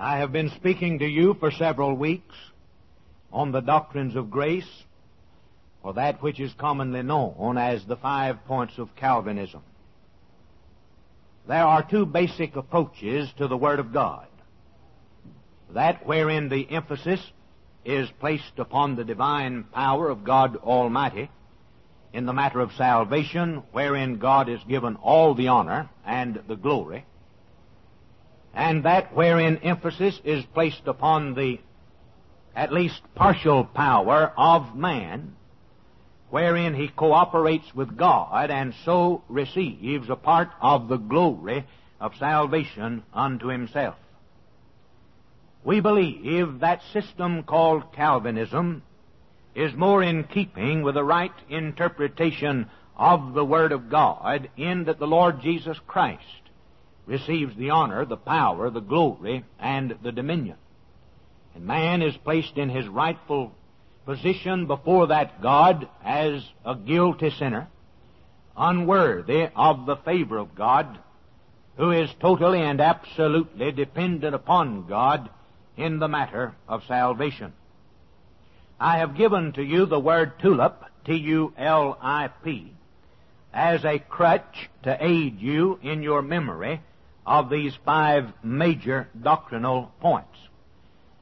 I have been speaking to you for several weeks on the doctrines of grace, or that which is commonly known as the five points of Calvinism. There are two basic approaches to the Word of God. That wherein the emphasis is placed upon the divine power of God Almighty in the matter of salvation, wherein God is given all the honor and the glory, and that wherein emphasis is placed upon the at least partial power of man, wherein he cooperates with God and so receives a part of the glory of salvation unto himself. We believe that system called Calvinism is more in keeping with the right interpretation of the Word of God in that the Lord Jesus Christ receives the honor, the power, the glory, and the dominion. And man is placed in his rightful position before that God as a guilty sinner, unworthy of the favor of God, who is totally and absolutely dependent upon God in the matter of salvation. I have given to you the word tulip, T-U-L-I-P, as a crutch to aid you in your memory of these five major doctrinal points.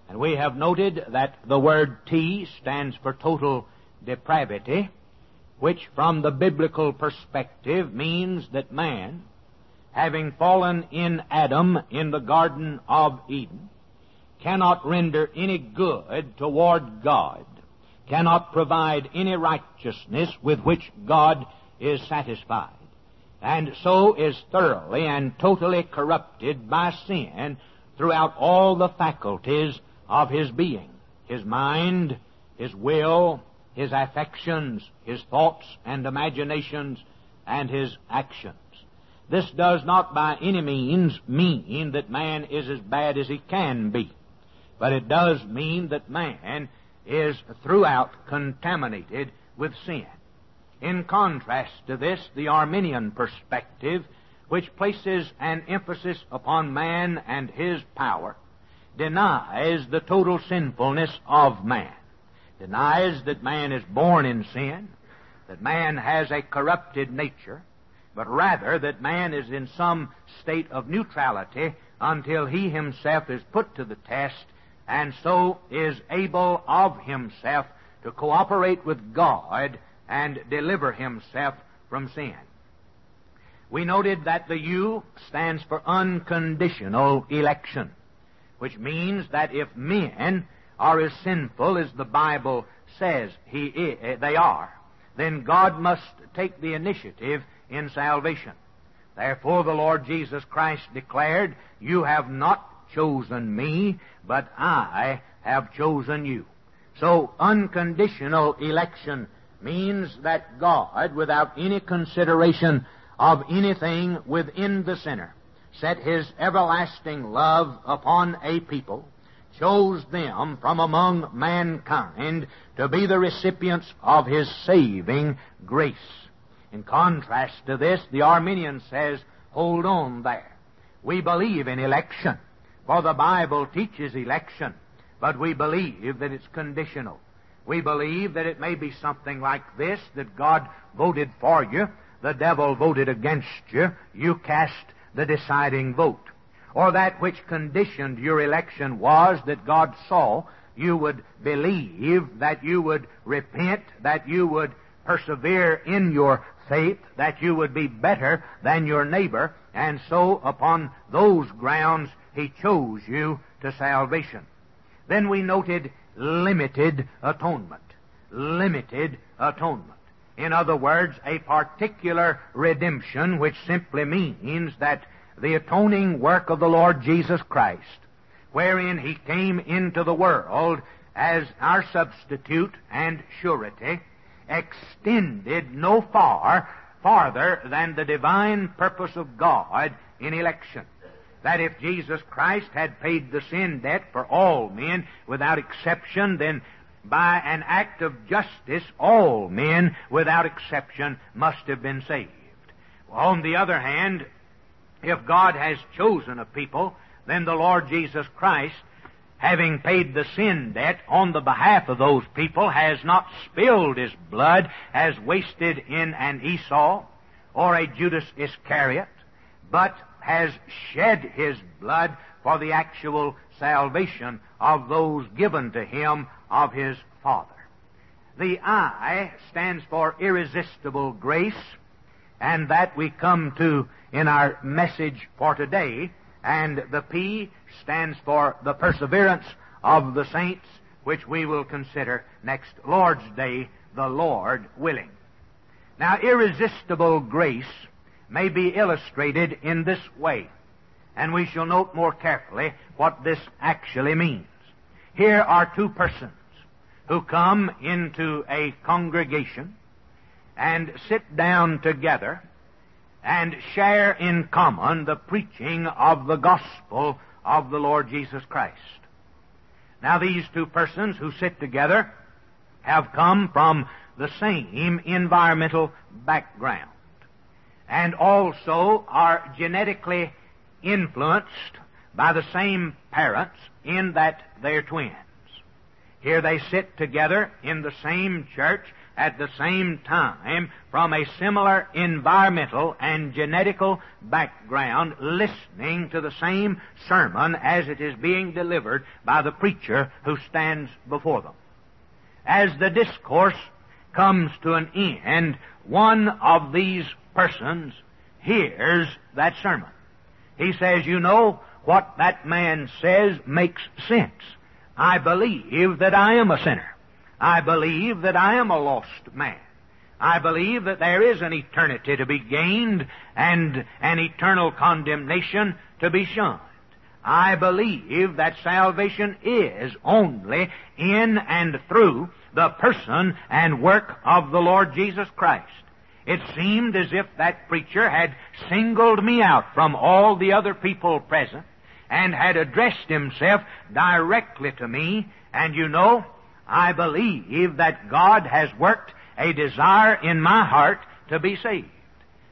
And we have noted that the word T stands for total depravity, which from the biblical perspective means that man, having fallen in Adam in the Garden of Eden, cannot render any good toward God, cannot provide any righteousness with which God is satisfied and so is thoroughly and totally corrupted by sin throughout all the faculties of his being his mind, his will, his affections, his thoughts and imaginations, and his actions. This does not by any means mean that man is as bad as he can be, but it does mean that man is throughout contaminated with sin. In contrast to this, the Arminian perspective, which places an emphasis upon man and his power, denies the total sinfulness of man, denies that man is born in sin, that man has a corrupted nature, but rather that man is in some state of neutrality until he himself is put to the test and so is able of himself to cooperate with God and deliver himself from sin. We noted that the U stands for unconditional election, which means that if men are as sinful as the Bible says he is, eh, they are, then God must take the initiative in salvation. Therefore the Lord Jesus Christ declared, You have not chosen me, but I have chosen you. So unconditional election means that God, without any consideration of anything within the sinner, set his everlasting love upon a people, chose them from among mankind to be the recipients of his saving grace. In contrast to this, the Arminian says, hold on there. We believe in election, for the Bible teaches election, but we believe that it's conditional. We believe that it may be something like this, that God voted for you, the devil voted against you, you cast the deciding vote. Or that which conditioned your election was that God saw you would believe, that you would repent, that you would persevere in your faith, that you would be better than your neighbor, and so upon those grounds He chose you to salvation. Then we noted limited atonement. Limited atonement. In other words, a particular redemption, which simply means that the atoning work of the Lord Jesus Christ, wherein He came into the world as our substitute and surety, extended no far farther than the divine purpose of God in election that if Jesus Christ had paid the sin debt for all men without exception, then by an act of justice, all men without exception must have been saved. On the other hand, if God has chosen a people, then the Lord Jesus Christ, having paid the sin debt on the behalf of those people, has not spilled his blood as wasted in an Esau or a Judas Iscariot, but has shed his blood for the actual salvation of those given to him of his Father. The I stands for irresistible grace, and that we come to in our message for today, and the P stands for the perseverance of the saints, which we will consider next Lord's Day, the Lord willing. Now, irresistible grace may be illustrated in this way, and we shall note more carefully what this actually means. Here are two persons who come into a congregation and sit down together and share in common the preaching of the gospel of the Lord Jesus Christ. Now these two persons who sit together have come from the same environmental background and also are genetically influenced by the same parents in that they're twins. Here they sit together in the same church at the same time from a similar environmental and genetical background listening to the same sermon as it is being delivered by the preacher who stands before them. As the discourse comes to an end, one of these persons hears that sermon. He says, you know, what that man says makes sense. I believe that I am a sinner. I believe that I am a lost man. I believe that there is an eternity to be gained and an eternal condemnation to be shunned. I believe that salvation is only in and through the person and work of the Lord Jesus Christ. It seemed as if that preacher had singled me out from all the other people present and had addressed himself directly to me. And you know, I believe that God has worked a desire in my heart to be saved.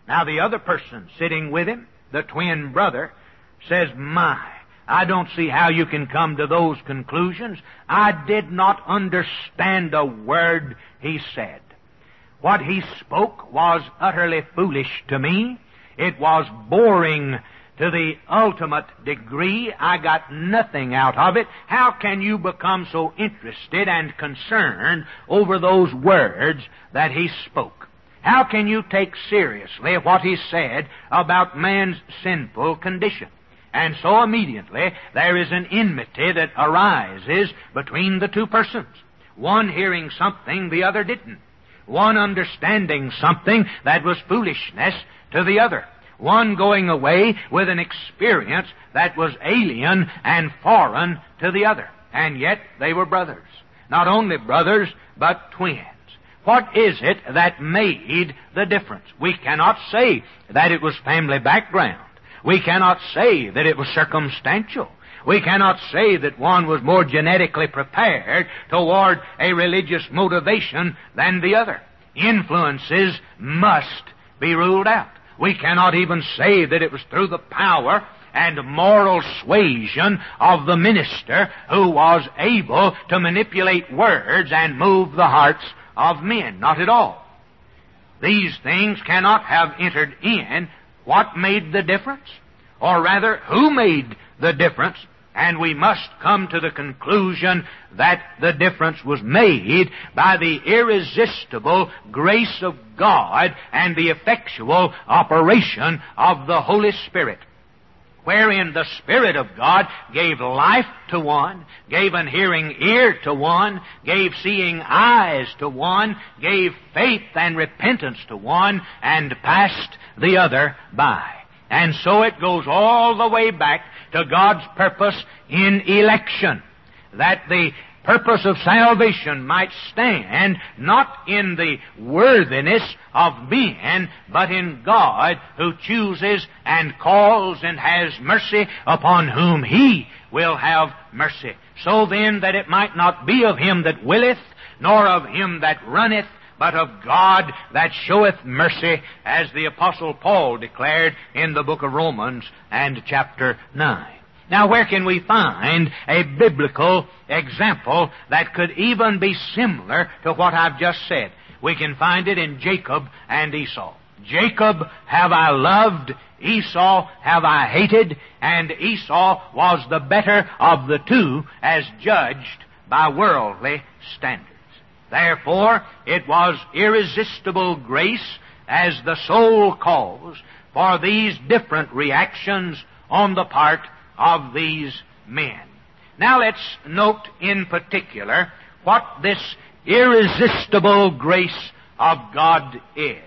Now the other person sitting with him, the twin brother, says, My, I don't see how you can come to those conclusions. I did not understand a word he said. What he spoke was utterly foolish to me. It was boring to the ultimate degree. I got nothing out of it. How can you become so interested and concerned over those words that he spoke? How can you take seriously what he said about man's sinful condition? And so immediately there is an enmity that arises between the two persons. One hearing something the other didn't. One understanding something that was foolishness to the other one going away with an experience that was alien and foreign to the other. And yet they were brothers. Not only brothers, but twins. What is it that made the difference? We cannot say that it was family background. We cannot say that it was circumstantial. We cannot say that one was more genetically prepared toward a religious motivation than the other. Influences must be ruled out. We cannot even say that it was through the power and moral suasion of the minister who was able to manipulate words and move the hearts of men. Not at all. These things cannot have entered in. What made the difference? Or rather, who made the difference and we must come to the conclusion that the difference was made by the irresistible grace of God and the effectual operation of the Holy Spirit wherein the Spirit of God gave life to one, gave an hearing ear to one, gave seeing eyes to one, gave faith and repentance to one, and passed the other by. And so it goes all the way back to God's purpose in election. That the purpose of salvation might stand not in the worthiness of men, but in God who chooses and calls and has mercy upon whom He will have mercy. So then that it might not be of him that willeth, nor of him that runneth, but of God that showeth mercy, as the Apostle Paul declared in the book of Romans and chapter 9. Now, where can we find a biblical example that could even be similar to what I've just said? We can find it in Jacob and Esau. Jacob have I loved, Esau have I hated, and Esau was the better of the two as judged by worldly standards. Therefore, it was irresistible grace as the sole cause for these different reactions on the part of these men. Now let's note in particular what this irresistible grace of God is.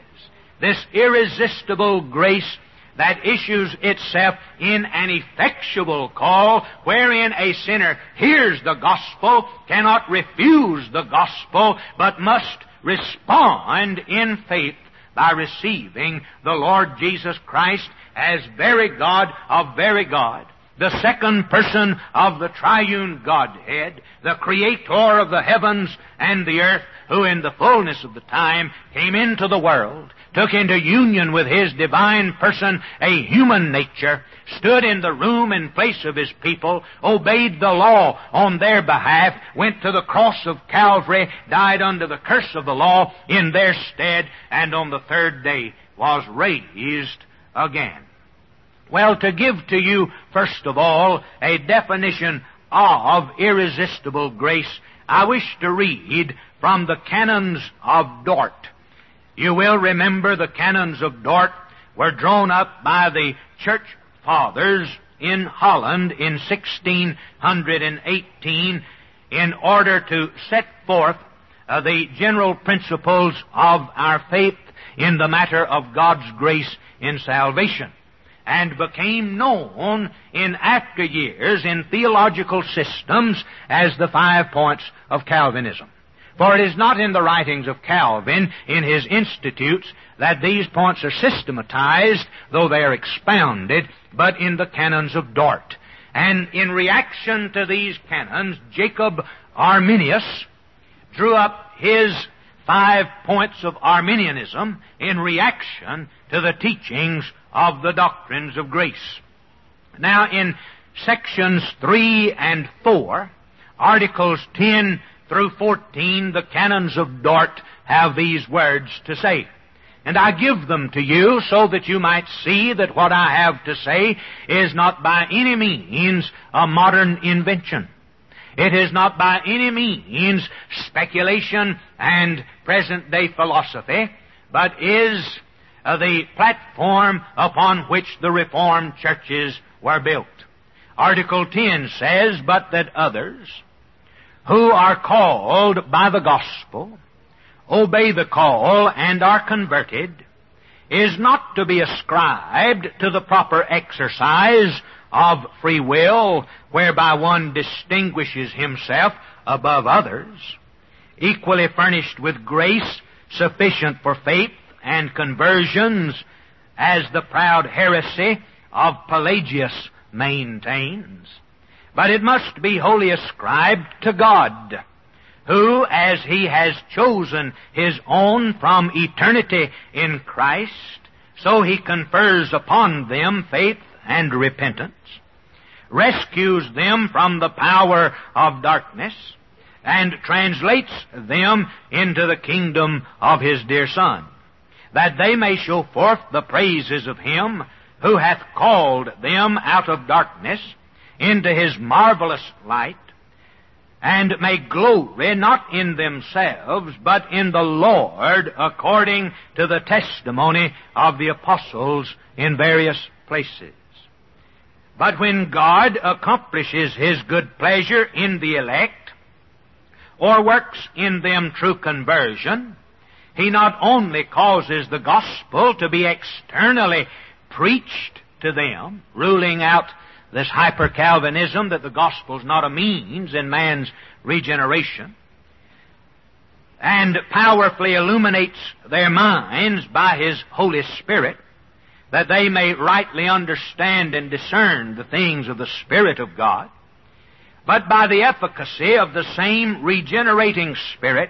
This irresistible grace that issues itself in an effectual call wherein a sinner hears the gospel, cannot refuse the gospel, but must respond in faith by receiving the Lord Jesus Christ as very God of very God the second person of the triune Godhead, the creator of the heavens and the earth, who in the fullness of the time came into the world, took into union with his divine person a human nature, stood in the room in place of his people, obeyed the law on their behalf, went to the cross of Calvary, died under the curse of the law in their stead, and on the third day was raised again. Well, to give to you, first of all, a definition of irresistible grace, I wish to read from the Canons of Dort. You will remember the Canons of Dort were drawn up by the Church Fathers in Holland in 1618 in order to set forth uh, the general principles of our faith in the matter of God's grace in salvation and became known in after years in theological systems as the five points of Calvinism. For it is not in the writings of Calvin, in his institutes, that these points are systematized, though they are expounded, but in the canons of Dort. And in reaction to these canons, Jacob Arminius drew up his five points of Arminianism in reaction to the teachings of the doctrines of grace. Now, in sections 3 and 4, articles 10 through 14, the canons of Dort have these words to say. And I give them to you so that you might see that what I have to say is not by any means a modern invention. It is not by any means speculation and present day philosophy, but is the platform upon which the Reformed churches were built. Article 10 says, but that others who are called by the gospel obey the call and are converted is not to be ascribed to the proper exercise of free will whereby one distinguishes himself above others, equally furnished with grace sufficient for faith and conversions as the proud heresy of Pelagius maintains. But it must be wholly ascribed to God, who, as He has chosen His own from eternity in Christ, so He confers upon them faith and repentance, rescues them from the power of darkness, and translates them into the kingdom of His dear Son that they may show forth the praises of him who hath called them out of darkness into his marvelous light, and may glory not in themselves, but in the Lord, according to the testimony of the apostles in various places. But when God accomplishes his good pleasure in the elect, or works in them true conversion, he not only causes the gospel to be externally preached to them, ruling out this hyper-Calvinism that the gospel is not a means in man's regeneration, and powerfully illuminates their minds by His Holy Spirit, that they may rightly understand and discern the things of the Spirit of God, but by the efficacy of the same regenerating Spirit,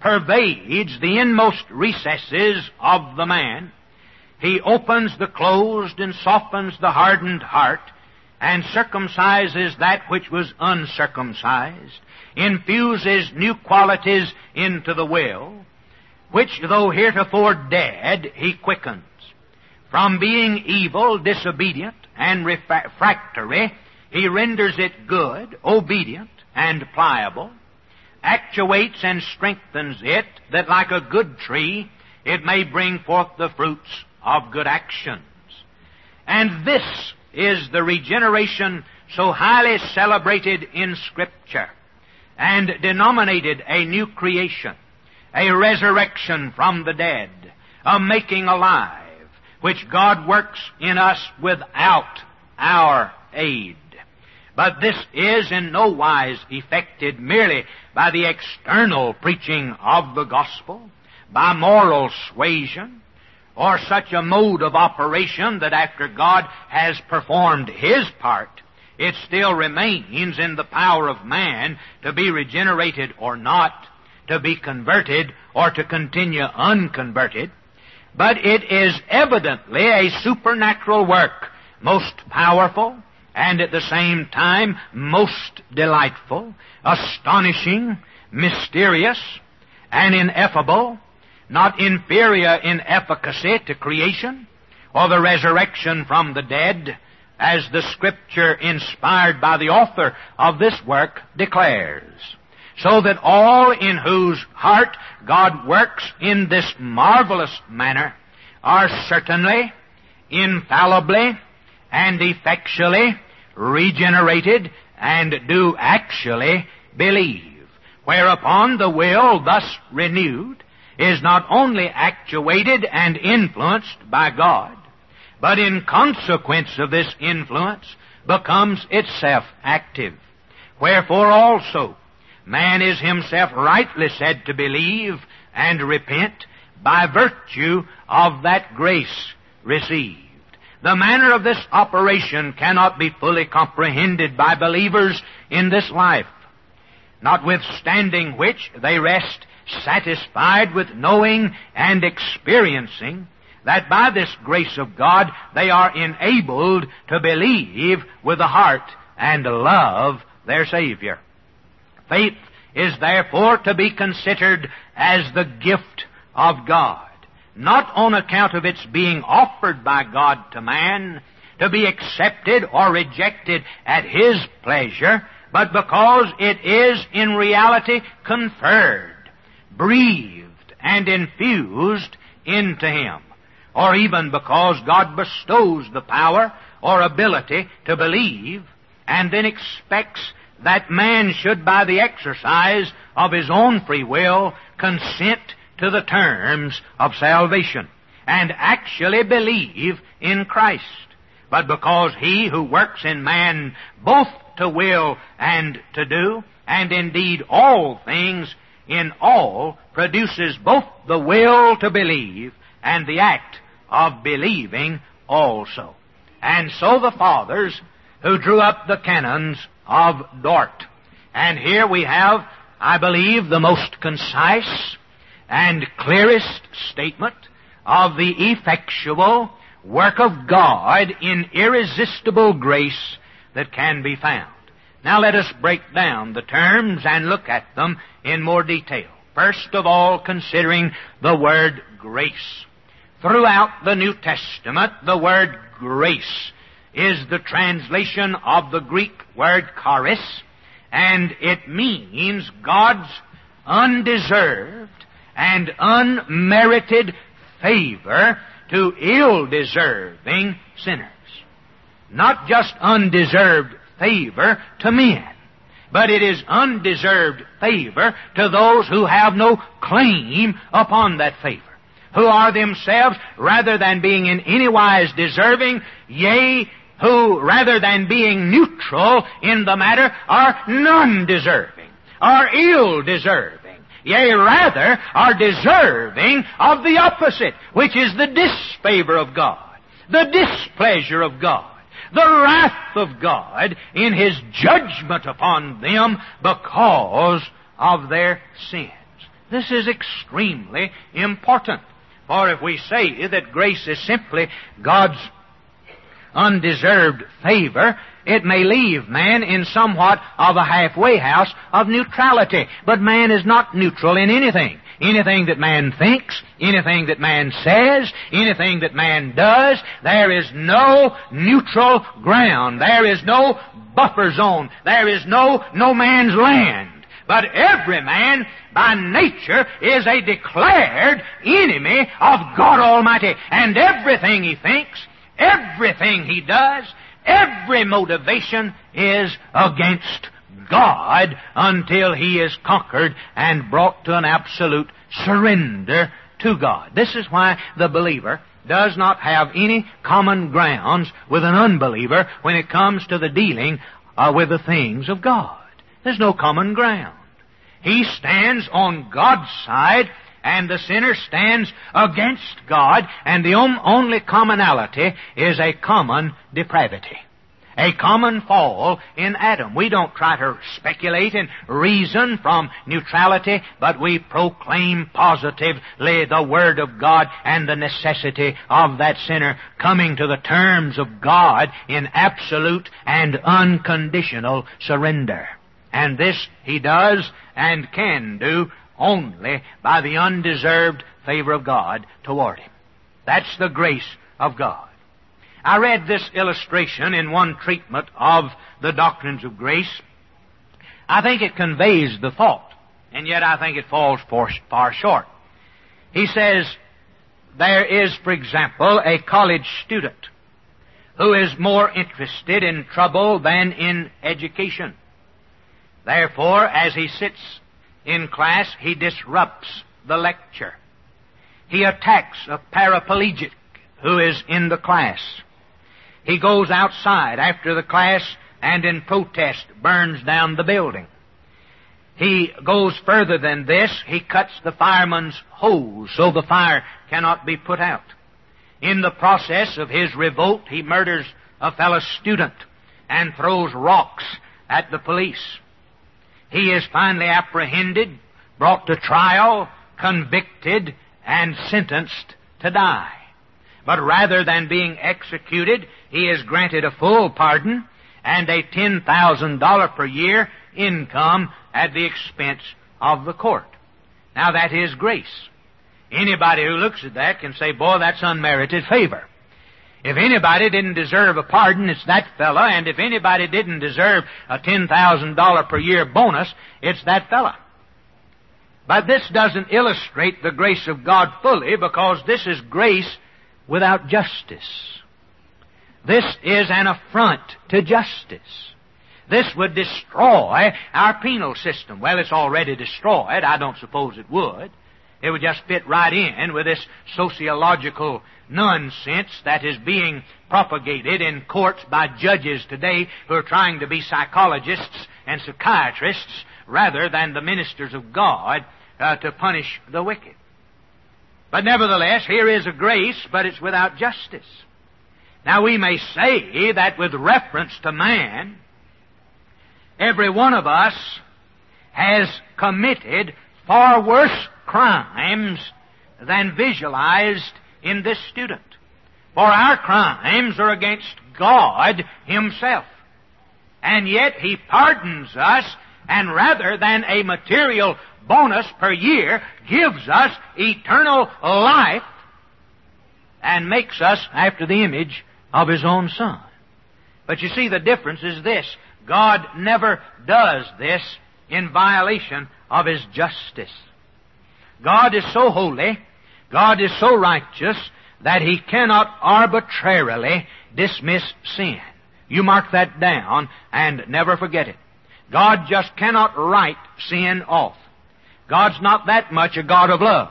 pervades the inmost recesses of the man. He opens the closed and softens the hardened heart and circumcises that which was uncircumcised, infuses new qualities into the will, which though heretofore dead, he quickens. From being evil, disobedient, and refractory, he renders it good, obedient, and pliable, actuates and strengthens it, that like a good tree, it may bring forth the fruits of good actions. And this is the regeneration so highly celebrated in Scripture and denominated a new creation, a resurrection from the dead, a making alive, which God works in us without our aid. But this is in no wise effected merely by the external preaching of the gospel, by moral suasion, or such a mode of operation that after God has performed His part, it still remains in the power of man to be regenerated or not, to be converted or to continue unconverted. But it is evidently a supernatural work, most powerful, and at the same time most delightful, astonishing, mysterious, and ineffable, not inferior in efficacy to creation or the resurrection from the dead, as the scripture inspired by the author of this work declares. So that all in whose heart God works in this marvelous manner are certainly, infallibly, and effectually regenerated and do actually believe. Whereupon the will thus renewed is not only actuated and influenced by God, but in consequence of this influence becomes itself active. Wherefore also man is himself rightly said to believe and repent by virtue of that grace received. The manner of this operation cannot be fully comprehended by believers in this life, notwithstanding which they rest satisfied with knowing and experiencing that by this grace of God they are enabled to believe with the heart and love their Savior. Faith is therefore to be considered as the gift of God, not on account of its being offered by God to man, to be accepted or rejected at His pleasure, but because it is in reality conferred breathed and infused into him, or even because God bestows the power or ability to believe and then expects that man should, by the exercise of his own free will, consent to the terms of salvation and actually believe in Christ. But because he who works in man both to will and to do, and indeed all things in all produces both the will to believe and the act of believing also. And so the fathers who drew up the canons of Dort. And here we have, I believe, the most concise and clearest statement of the effectual work of God in irresistible grace that can be found. Now let us break down the terms and look at them in more detail. First of all, considering the word grace. Throughout the New Testament, the word grace is the translation of the Greek word charis, and it means God's undeserved and unmerited favor to ill-deserving sinners. Not just undeserved favor to men, but it is undeserved favor to those who have no claim upon that favor, who are themselves, rather than being in any wise deserving, yea, who, rather than being neutral in the matter, are non-deserving, are ill-deserving. Yea, rather, are deserving of the opposite, which is the disfavor of God, the displeasure of God the wrath of God in His judgment upon them because of their sins. This is extremely important. For if we say that grace is simply God's undeserved favor, it may leave man in somewhat of a halfway house of neutrality. But man is not neutral in anything. Anything that man thinks, anything that man says, anything that man does, there is no neutral ground. There is no buffer zone. There is no no man's land. But every man, by nature, is a declared enemy of God Almighty. And everything he thinks, everything he does, every motivation is against God until he is conquered and brought to an absolute surrender to God. This is why the believer does not have any common grounds with an unbeliever when it comes to the dealing uh, with the things of God. There's no common ground. He stands on God's side and the sinner stands against God and the only commonality is a common depravity. A common fall in Adam. We don't try to speculate and reason from neutrality, but we proclaim positively the Word of God and the necessity of that sinner coming to the terms of God in absolute and unconditional surrender. And this he does and can do only by the undeserved favor of God toward him. That's the grace of God. I read this illustration in one treatment of the doctrines of grace. I think it conveys the thought, and yet I think it falls far short. He says, there is, for example, a college student who is more interested in trouble than in education. Therefore, as he sits in class, he disrupts the lecture. He attacks a paraplegic who is in the class. He goes outside after the class and in protest burns down the building. He goes further than this. He cuts the fireman's hose so the fire cannot be put out. In the process of his revolt, he murders a fellow student and throws rocks at the police. He is finally apprehended, brought to trial, convicted, and sentenced to die. But rather than being executed, he is granted a full pardon and a $10,000 per year income at the expense of the court. Now that is grace. Anybody who looks at that can say, boy, that's unmerited favor. If anybody didn't deserve a pardon, it's that fellow, and if anybody didn't deserve a $10,000 per year bonus, it's that fellow. But this doesn't illustrate the grace of God fully because this is grace without justice. This is an affront to justice. This would destroy our penal system. Well, it's already destroyed. I don't suppose it would. It would just fit right in with this sociological nonsense that is being propagated in courts by judges today who are trying to be psychologists and psychiatrists rather than the ministers of God uh, to punish the wicked. But nevertheless, here is a grace, but it's without justice. Now we may say that with reference to man, every one of us has committed far worse crimes than visualized in this student. For our crimes are against God Himself. And yet He pardons us, and rather than a material bonus per year gives us eternal life and makes us after the image of His own Son. But you see, the difference is this. God never does this in violation of His justice. God is so holy, God is so righteous, that He cannot arbitrarily dismiss sin. You mark that down and never forget it. God just cannot write sin off. God's not that much a God of love.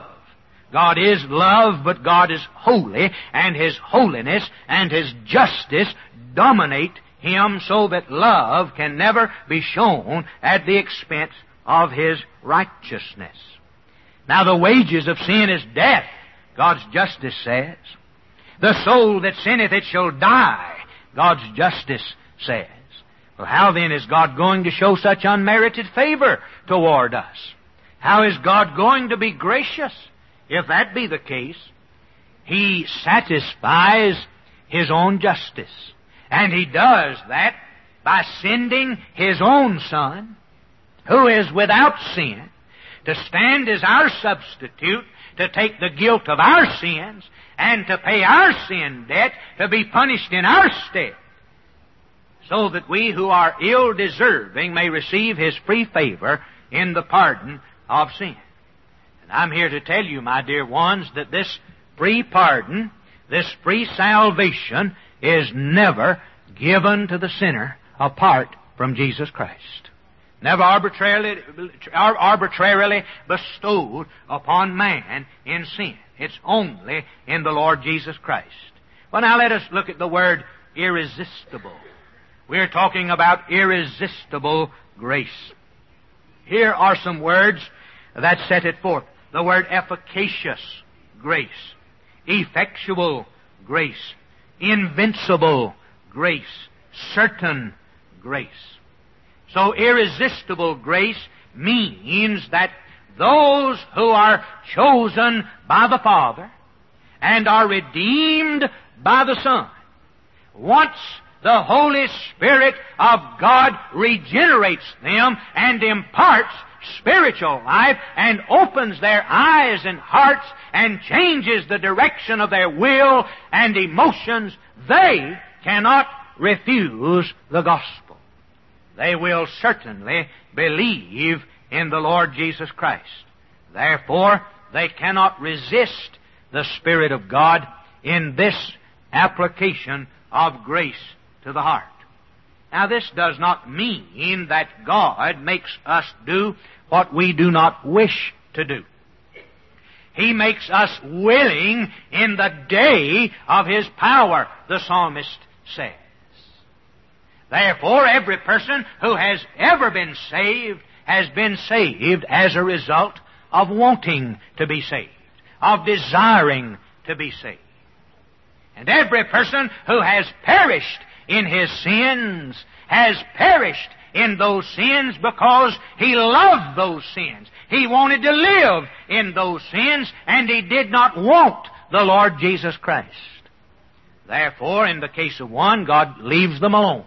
God is love, but God is holy, and His holiness and His justice dominate Him so that love can never be shown at the expense of His righteousness. Now the wages of sin is death, God's justice says. The soul that sinneth it shall die, God's justice says. Well, how then is God going to show such unmerited favor toward us? How is God going to be gracious? If that be the case, He satisfies His own justice. And He does that by sending His own Son, who is without sin, to stand as our substitute, to take the guilt of our sins, and to pay our sin debt, to be punished in our stead, so that we who are ill deserving may receive His free favor in the pardon of sin. And I'm here to tell you, my dear ones, that this free pardon, this free salvation is never given to the sinner apart from Jesus Christ. Never arbitrarily, arbitrarily bestowed upon man in sin. It's only in the Lord Jesus Christ. Well, now let us look at the word irresistible. We're talking about irresistible grace. Here are some words that set it forth. The word efficacious grace, effectual grace, invincible grace, certain grace. So irresistible grace means that those who are chosen by the Father and are redeemed by the Son, once the Holy Spirit of God regenerates them and imparts spiritual life and opens their eyes and hearts and changes the direction of their will and emotions, they cannot refuse the gospel. They will certainly believe in the Lord Jesus Christ. Therefore, they cannot resist the Spirit of God in this application of grace to the heart. Now, this does not mean that God makes us do what we do not wish to do. He makes us willing in the day of His power, the psalmist says. Therefore, every person who has ever been saved has been saved as a result of wanting to be saved, of desiring to be saved. And every person who has perished in his sins has perished in those sins because he loved those sins. He wanted to live in those sins and he did not want the Lord Jesus Christ. Therefore, in the case of one, God leaves them alone.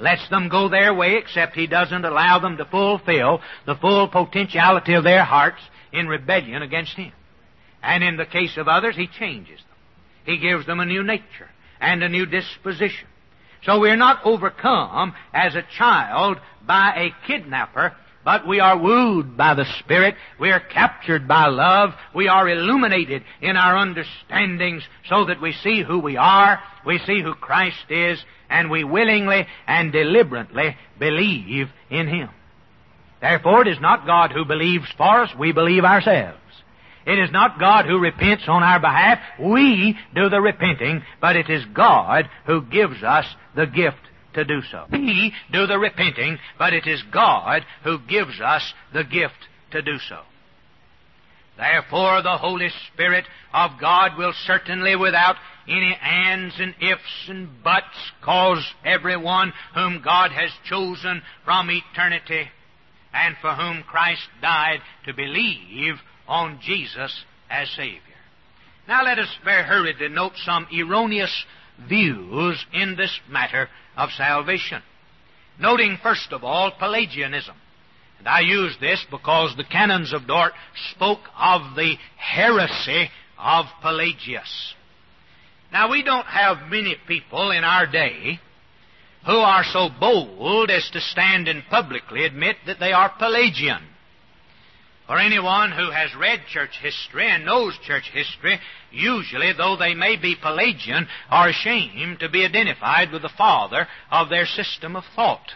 Lets them go their way except He doesn't allow them to fulfill the full potentiality of their hearts in rebellion against Him. And in the case of others, He changes them. He gives them a new nature and a new disposition. So we're not overcome as a child by a kidnapper, but we are wooed by the Spirit. We are captured by love. We are illuminated in our understandings so that we see who we are, we see who Christ is, and we willingly and deliberately believe in Him. Therefore, it is not God who believes for us, we believe ourselves. It is not God who repents on our behalf. We do the repenting, but it is God who gives us the gift to do so. We do the repenting, but it is God who gives us the gift to do so. Therefore, the Holy Spirit of God will certainly, without any ands and ifs and buts, cause everyone whom God has chosen from eternity and for whom Christ died to believe on Jesus as Savior. Now let us very hurriedly note some erroneous views in this matter of salvation. Noting first of all Pelagianism. And I use this because the canons of Dort spoke of the heresy of Pelagius. Now we don't have many people in our day who are so bold as to stand and publicly admit that they are Pelagian. For anyone who has read church history and knows church history, usually, though they may be Pelagian, are ashamed to be identified with the father of their system of thought.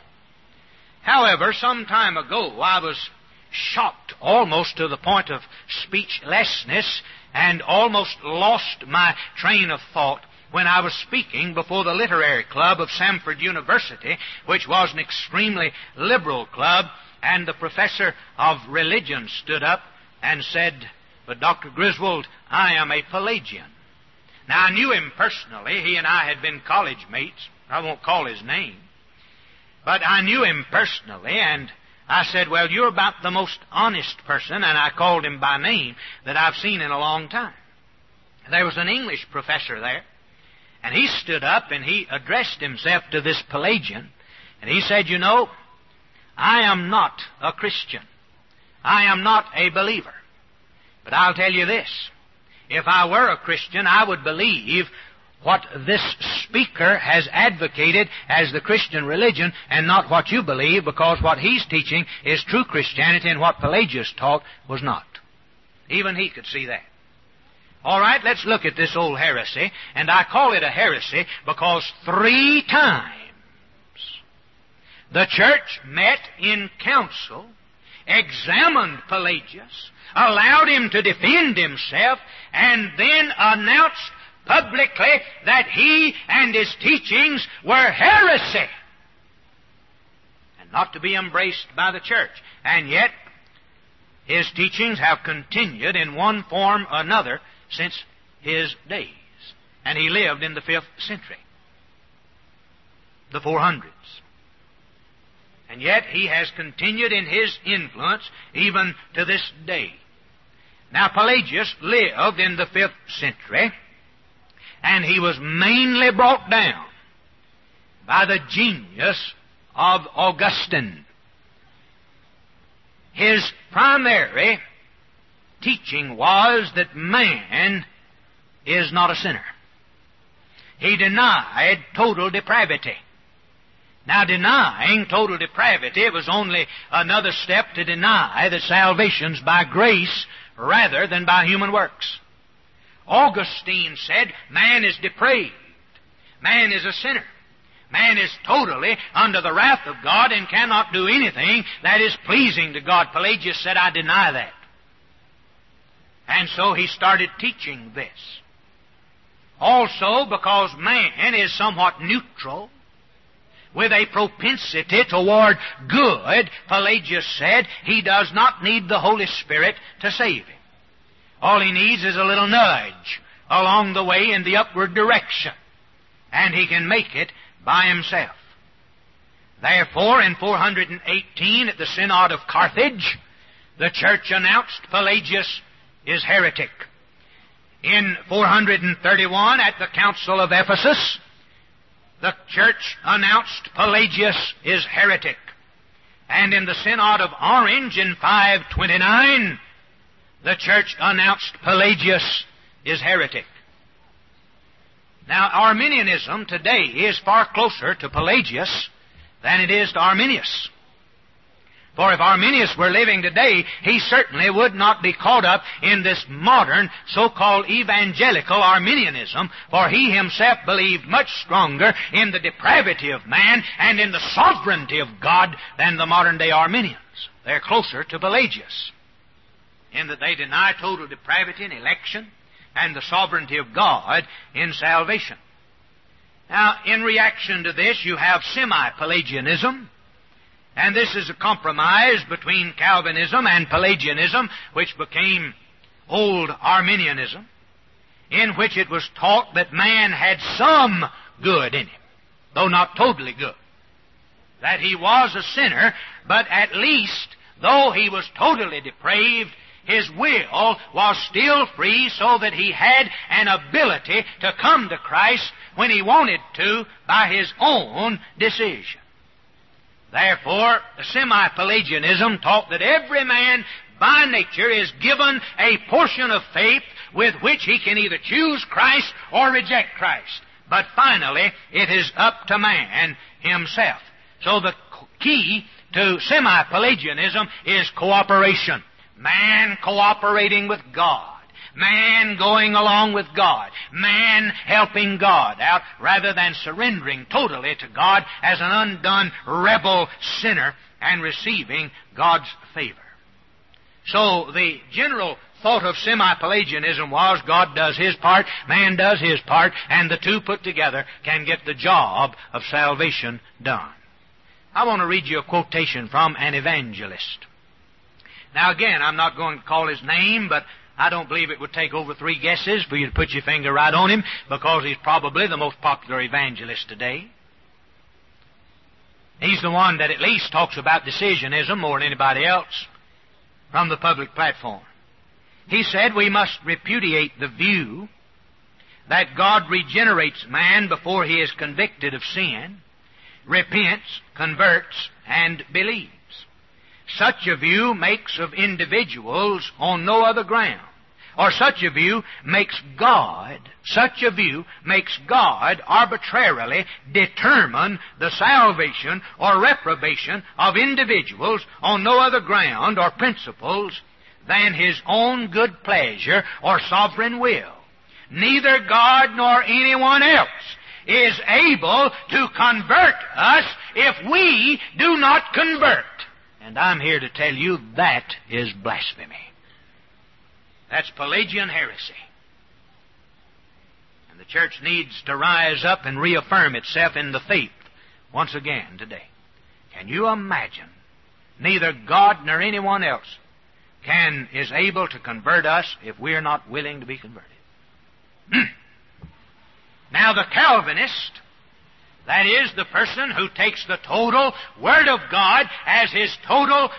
However, some time ago I was shocked almost to the point of speechlessness and almost lost my train of thought when I was speaking before the Literary Club of Samford University, which was an extremely liberal club and the professor of religion stood up and said, But Dr. Griswold, I am a Pelagian. Now, I knew him personally. He and I had been college mates. I won't call his name. But I knew him personally, and I said, Well, you're about the most honest person, and I called him by name, that I've seen in a long time. There was an English professor there, And he stood up and he addressed himself to this Pelagian, and he said, You know, I am not a Christian. I am not a believer. But I'll tell you this. If I were a Christian, I would believe what this speaker has advocated as the Christian religion and not what you believe because what he's teaching is true Christianity and what Pelagius taught was not. Even he could see that. All right, let's look at this old heresy, and I call it a heresy because three times the church met in council, examined Pelagius, allowed him to defend himself, and then announced publicly that he and his teachings were heresy and not to be embraced by the church. And yet, his teachings have continued in one form or another since his days. And he lived in the fifth century, the 400s. And yet he has continued in his influence even to this day. Now Pelagius lived in the fifth century, and he was mainly brought down by the genius of Augustine. His primary teaching was that man is not a sinner. He denied total depravity. Now, denying total depravity was only another step to deny that salvation's by grace rather than by human works. Augustine said, man is depraved. Man is a sinner. Man is totally under the wrath of God and cannot do anything that is pleasing to God. Pelagius said, I deny that. And so he started teaching this. Also, because man is somewhat neutral, with a propensity toward good, Pelagius said, he does not need the Holy Spirit to save him. All he needs is a little nudge along the way in the upward direction, and he can make it by himself. Therefore, in 418 at the Synod of Carthage, the church announced Pelagius is heretic. In 431 at the Council of Ephesus, the church announced Pelagius is heretic. And in the Synod of Orange in 529, the church announced Pelagius is heretic. Now, Arminianism today is far closer to Pelagius than it is to Arminius. For if Arminius were living today, he certainly would not be caught up in this modern so-called evangelical Arminianism, for he himself believed much stronger in the depravity of man and in the sovereignty of God than the modern day Arminians. They're closer to Pelagius in that they deny total depravity in election and the sovereignty of God in salvation. Now, in reaction to this, you have semi-Pelagianism, and this is a compromise between Calvinism and Pelagianism, which became old Arminianism, in which it was taught that man had some good in him, though not totally good. That he was a sinner, but at least, though he was totally depraved, his will was still free so that he had an ability to come to Christ when he wanted to by his own decision. Therefore, semi-Pelagianism taught that every man by nature is given a portion of faith with which he can either choose Christ or reject Christ. But finally, it is up to man himself. So the key to semi-Pelagianism is cooperation. Man cooperating with God. Man going along with God. Man helping God out rather than surrendering totally to God as an undone rebel sinner and receiving God's favor. So the general thought of semi-Pelagianism was God does his part, man does his part, and the two put together can get the job of salvation done. I want to read you a quotation from an evangelist. Now again, I'm not going to call his name, but I don't believe it would take over three guesses for you to put your finger right on him because he's probably the most popular evangelist today. He's the one that at least talks about decisionism more than anybody else from the public platform. He said we must repudiate the view that God regenerates man before he is convicted of sin, repents, converts, and believes. Such a view makes of individuals on no other ground. Or such a view makes God, such a view makes God arbitrarily determine the salvation or reprobation of individuals on no other ground or principles than His own good pleasure or sovereign will. Neither God nor anyone else is able to convert us if we do not convert. And I'm here to tell you that is blasphemy. That's Pelagian heresy. And the church needs to rise up and reaffirm itself in the faith once again today. Can you imagine? Neither God nor anyone else can is able to convert us if we're not willing to be converted. now the Calvinist, that is the person who takes the total Word of God as his total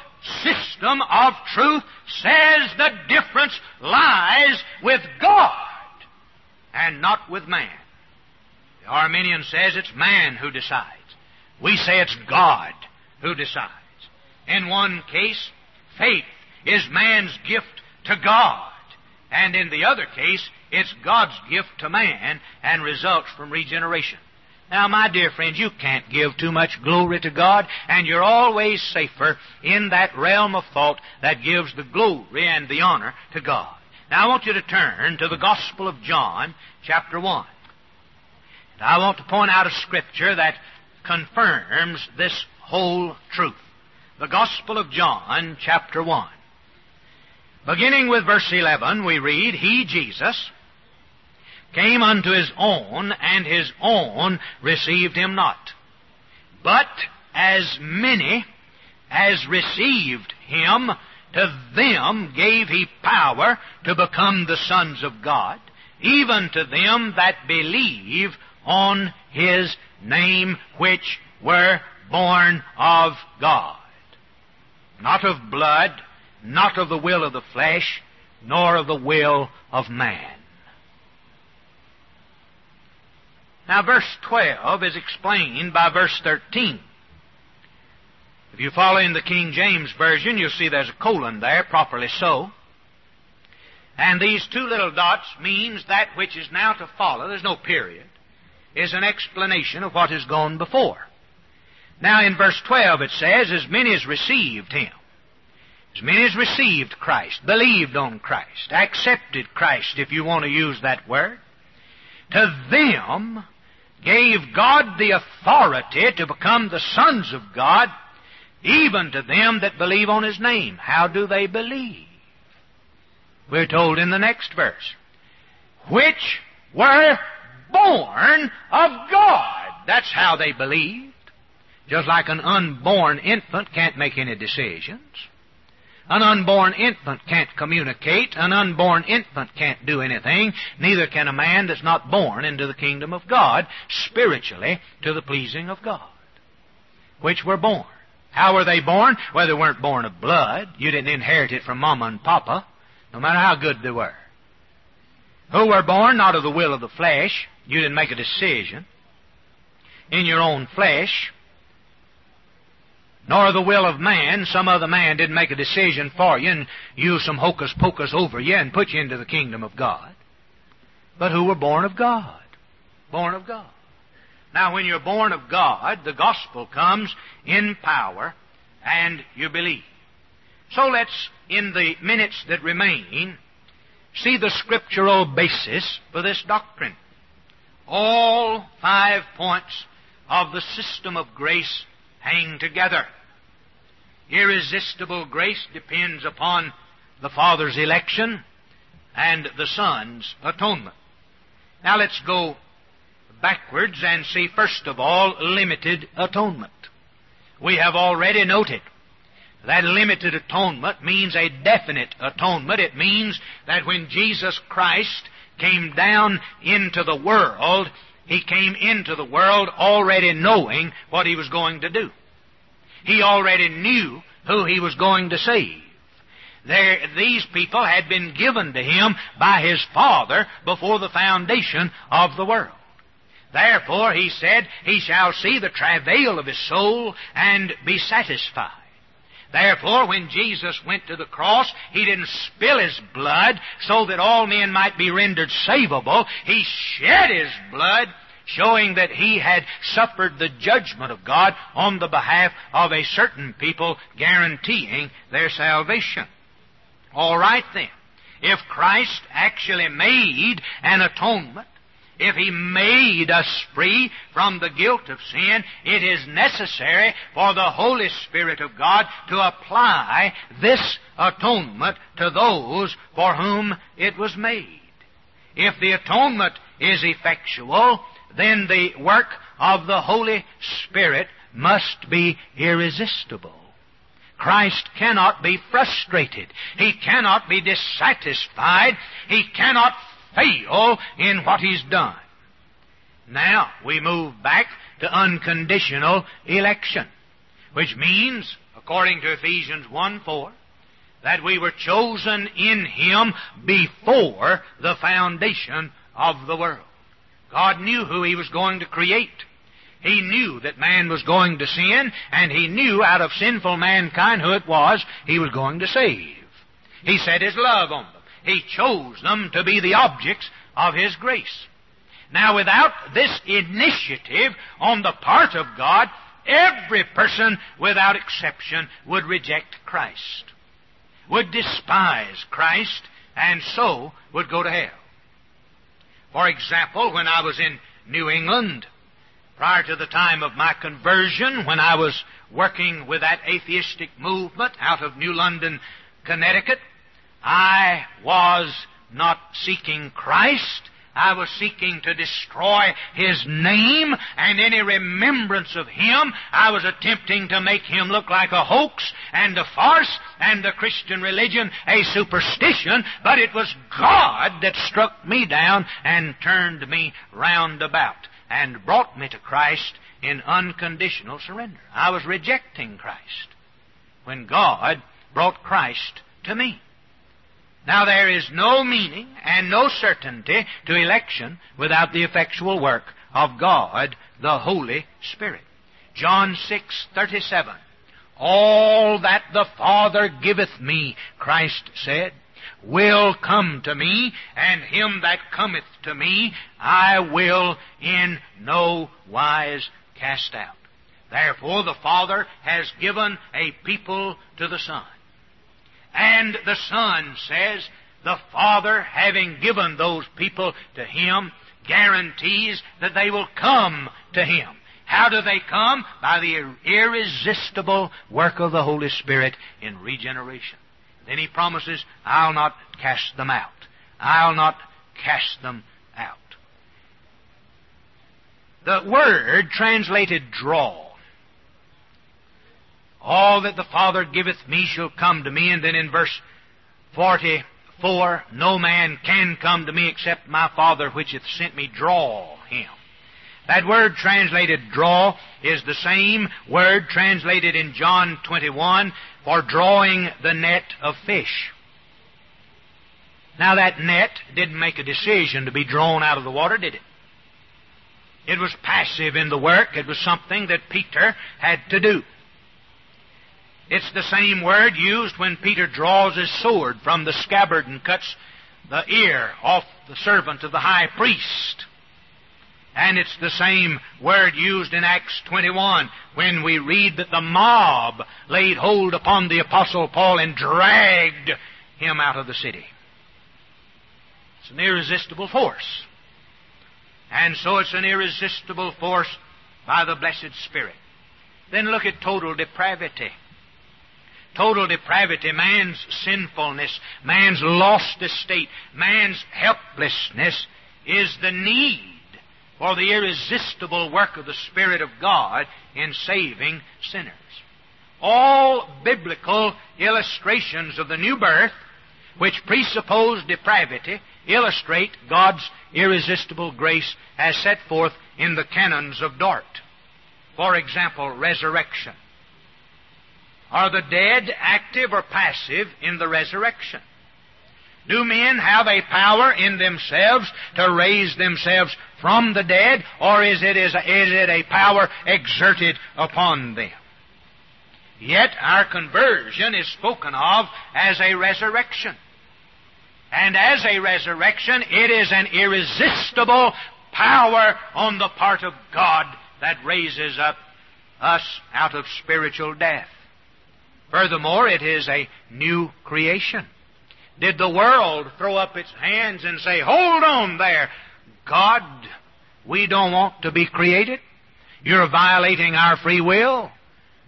system of truth, says the difference lies with God and not with man. The Arminian says it's man who decides. We say it's God who decides. In one case, faith is man's gift to God. And in the other case, it's God's gift to man and results from regeneration. Now, my dear friends, you can't give too much glory to God, and you're always safer in that realm of thought that gives the glory and the honor to God. Now, I want you to turn to the Gospel of John, chapter 1. And I want to point out a scripture that confirms this whole truth. The Gospel of John, chapter 1. Beginning with verse 11, we read, He, Jesus, came unto his own, and his own received him not. But as many as received him, to them gave he power to become the sons of God, even to them that believe on his name, which were born of God. Not of blood, not of the will of the flesh, nor of the will of man. Now, verse 12 is explained by verse 13. If you follow in the King James Version, you'll see there's a colon there, properly so. And these two little dots means that which is now to follow, there's no period, is an explanation of what has gone before. Now in verse 12 it says, as many as received him, as many as received Christ, believed on Christ, accepted Christ, if you want to use that word, to them gave God the authority to become the sons of God, even to them that believe on His name. How do they believe? We're told in the next verse, which were born of God. That's how they believed. Just like an unborn infant can't make any decisions. An unborn infant can't communicate. An unborn infant can't do anything. Neither can a man that's not born into the kingdom of God spiritually to the pleasing of God. Which were born. How were they born? Well, they weren't born of blood. You didn't inherit it from mama and papa, no matter how good they were. Who were born not of the will of the flesh. You didn't make a decision in your own flesh nor the will of man. Some other man didn't make a decision for you and use some hocus pocus over you and put you into the kingdom of God. But who were born of God. Born of God. Now, when you're born of God, the gospel comes in power and you believe. So let's, in the minutes that remain, see the scriptural basis for this doctrine. All five points of the system of grace hang together. Irresistible grace depends upon the Father's election and the Son's atonement. Now let's go backwards and see first of all limited atonement. We have already noted that limited atonement means a definite atonement. It means that when Jesus Christ came down into the world, he came into the world already knowing what he was going to do. He already knew who he was going to save. There, these people had been given to him by his Father before the foundation of the world. Therefore, he said, he shall see the travail of his soul and be satisfied. Therefore, when Jesus went to the cross, he didn't spill his blood so that all men might be rendered savable. He shed his blood showing that he had suffered the judgment of God on the behalf of a certain people, guaranteeing their salvation. All right then. If Christ actually made an atonement, if He made us free from the guilt of sin, it is necessary for the Holy Spirit of God to apply this atonement to those for whom it was made. If the atonement is effectual, then the work of the Holy Spirit must be irresistible. Christ cannot be frustrated. He cannot be dissatisfied. He cannot fail in what He's done. Now, we move back to unconditional election, which means, according to Ephesians 1 4, that we were chosen in Him before the foundation of the world. God knew who He was going to create. He knew that man was going to sin, and He knew out of sinful mankind who it was He was going to save. He set His love on them. He chose them to be the objects of His grace. Now, without this initiative on the part of God, every person, without exception, would reject Christ, would despise Christ, and so would go to hell. For example, when I was in New England, prior to the time of my conversion, when I was working with that atheistic movement out of New London, Connecticut, I was not seeking Christ. I was seeking to destroy His name and any remembrance of Him. I was attempting to make Him look like a hoax and a farce and the Christian religion a superstition, but it was God that struck me down and turned me round about and brought me to Christ in unconditional surrender. I was rejecting Christ when God brought Christ to me. Now there is no meaning and no certainty to election without the effectual work of God, the Holy Spirit. John 6:37 All that the Father giveth me, Christ said, will come to me, and him that cometh to me I will in no wise cast out. Therefore the Father has given a people to the Son. And the Son says, the Father, having given those people to Him, guarantees that they will come to Him. How do they come? By the irresistible work of the Holy Spirit in regeneration. Then He promises, I'll not cast them out. I'll not cast them out. The word translated draw all that the Father giveth me shall come to me. And then in verse 44, no man can come to me except my Father which hath sent me draw him. That word translated draw is the same word translated in John 21 for drawing the net of fish. Now that net didn't make a decision to be drawn out of the water, did it? It was passive in the work. It was something that Peter had to do. It's the same word used when Peter draws his sword from the scabbard and cuts the ear off the servant of the high priest. And it's the same word used in Acts 21 when we read that the mob laid hold upon the Apostle Paul and dragged him out of the city. It's an irresistible force. And so it's an irresistible force by the blessed Spirit. Then look at total depravity total depravity, man's sinfulness, man's lost estate, man's helplessness is the need for the irresistible work of the Spirit of God in saving sinners. All biblical illustrations of the new birth, which presuppose depravity, illustrate God's irresistible grace as set forth in the canons of Dort. For example, resurrection. Are the dead active or passive in the resurrection? Do men have a power in themselves to raise themselves from the dead, or is it, is, is, it a power exerted upon them? Yet our conversion is spoken of as a resurrection. And as a resurrection, it is an irresistible power on the part of God that raises up us out of spiritual death. Furthermore, it is a new creation. Did the world throw up its hands and say, Hold on there, God, we don't want to be created? You're violating our free will.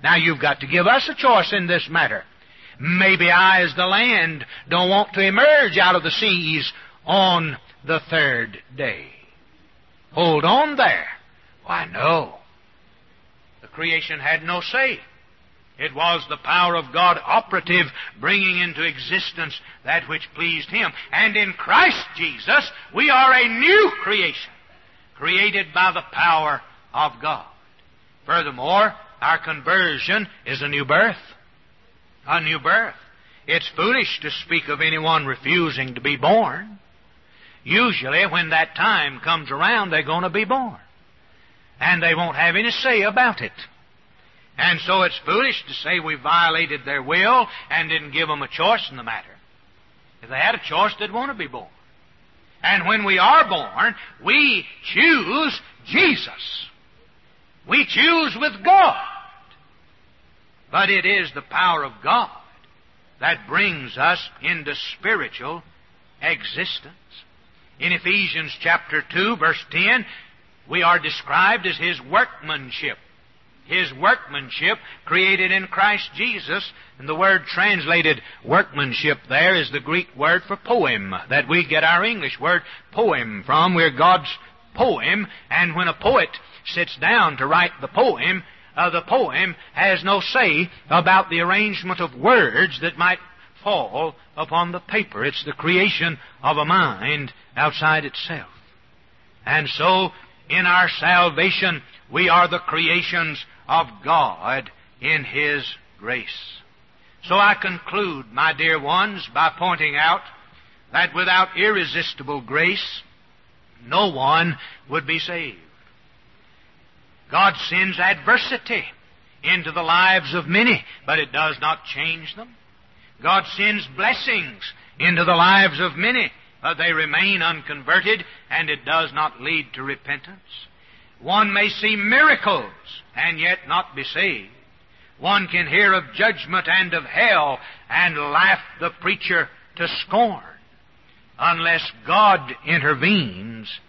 Now you've got to give us a choice in this matter. Maybe I, as the land, don't want to emerge out of the seas on the third day. Hold on there. Why, no. The creation had no say. It was the power of God operative, bringing into existence that which pleased Him. And in Christ Jesus, we are a new creation, created by the power of God. Furthermore, our conversion is a new birth. A new birth. It's foolish to speak of anyone refusing to be born. Usually, when that time comes around, they're going to be born. And they won't have any say about it. And so it's foolish to say we violated their will and didn't give them a choice in the matter. If they had a choice, they'd want to be born. And when we are born, we choose Jesus. We choose with God. But it is the power of God that brings us into spiritual existence. In Ephesians chapter 2 verse 10, we are described as His workmanship his workmanship created in Christ Jesus. And the word translated workmanship there is the Greek word for poem that we get our English word poem from. We're God's poem, and when a poet sits down to write the poem, uh, the poem has no say about the arrangement of words that might fall upon the paper. It's the creation of a mind outside itself. And so, in our salvation, we are the creations of God in His grace. So I conclude, my dear ones, by pointing out that without irresistible grace, no one would be saved. God sends adversity into the lives of many, but it does not change them. God sends blessings into the lives of many, but they remain unconverted, and it does not lead to repentance. One may see miracles and yet not be saved. One can hear of judgment and of hell and laugh the preacher to scorn. Unless God intervenes,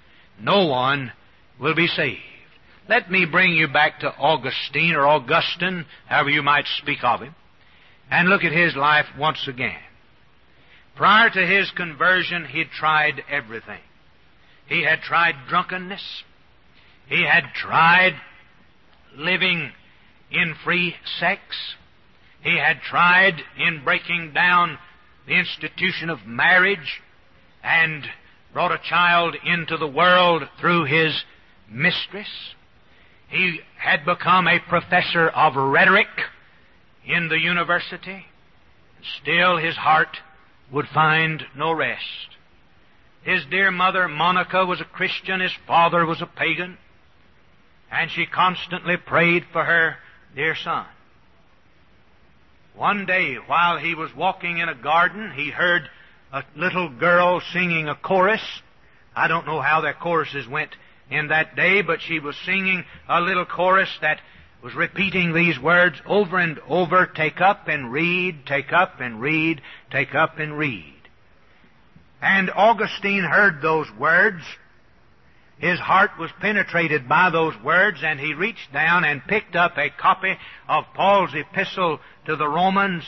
no one will be saved. Let me bring you back to Augustine or Augustine, however you might speak of him, and look at his life once again. Prior to his conversion, he'd tried everything. He had tried drunkenness. He had tried living in free sex. He had tried in breaking down the institution of marriage and brought a child into the world through his mistress. He had become a professor of rhetoric in the university. Still his heart would find no rest. His dear mother, Monica, was a Christian. His father was a pagan and she constantly prayed for her dear son. One day, while he was walking in a garden, he heard a little girl singing a chorus. I don't know how their choruses went in that day, but she was singing a little chorus that was repeating these words over and over, take up and read, take up and read, take up and read. And Augustine heard those words, his heart was penetrated by those words, and he reached down and picked up a copy of Paul's epistle to the Romans,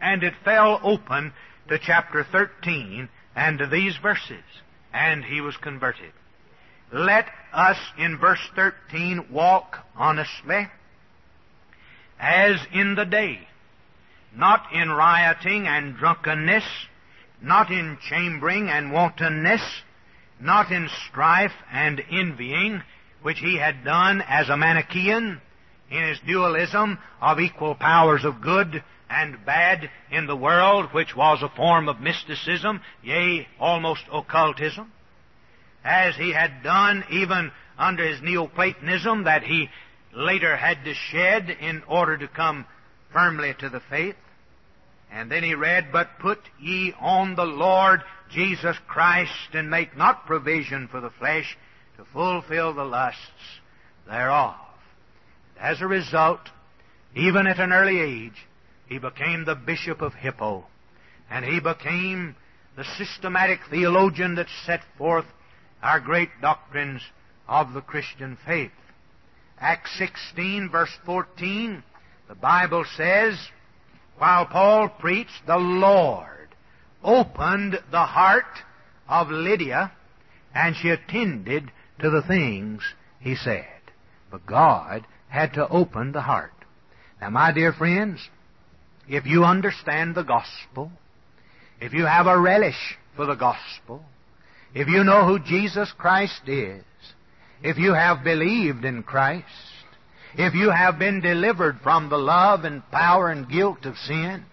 and it fell open to chapter 13 and to these verses, and he was converted. Let us, in verse 13, walk honestly as in the day, not in rioting and drunkenness, not in chambering and wantonness, not in strife and envying, which he had done as a Manichaean, in his dualism of equal powers of good and bad in the world, which was a form of mysticism, yea, almost occultism, as he had done even under his Neoplatonism that he later had to shed in order to come firmly to the faith. And then he read, But put ye on the Lord Jesus Christ, and make not provision for the flesh to fulfill the lusts thereof. As a result, even at an early age, he became the Bishop of Hippo, and he became the systematic theologian that set forth our great doctrines of the Christian faith. Acts 16 verse 14, the Bible says, while Paul preached, the Lord opened the heart of Lydia, and she attended to the things he said. But God had to open the heart. Now, my dear friends, if you understand the gospel, if you have a relish for the gospel, if you know who Jesus Christ is, if you have believed in Christ, if you have been delivered from the love and power and guilt of sin,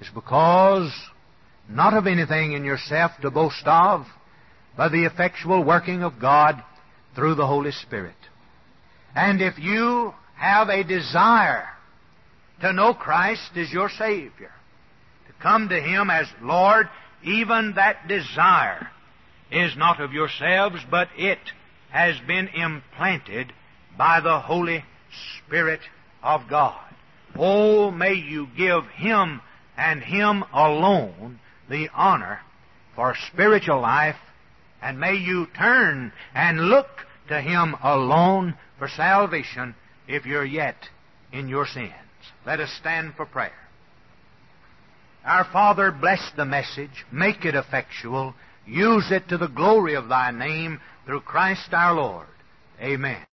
it's because not of anything in yourself to boast of, but the effectual working of God through the Holy Spirit. And if you have a desire to know Christ as your Savior, to come to Him as Lord, even that desire is not of yourselves, but it has been implanted by the Holy Spirit of God. Oh, may you give Him and Him alone the honor for spiritual life, and may you turn and look to Him alone for salvation if you're yet in your sins. Let us stand for prayer. Our Father, bless the message, make it effectual, use it to the glory of Thy name through Christ our Lord. Amen.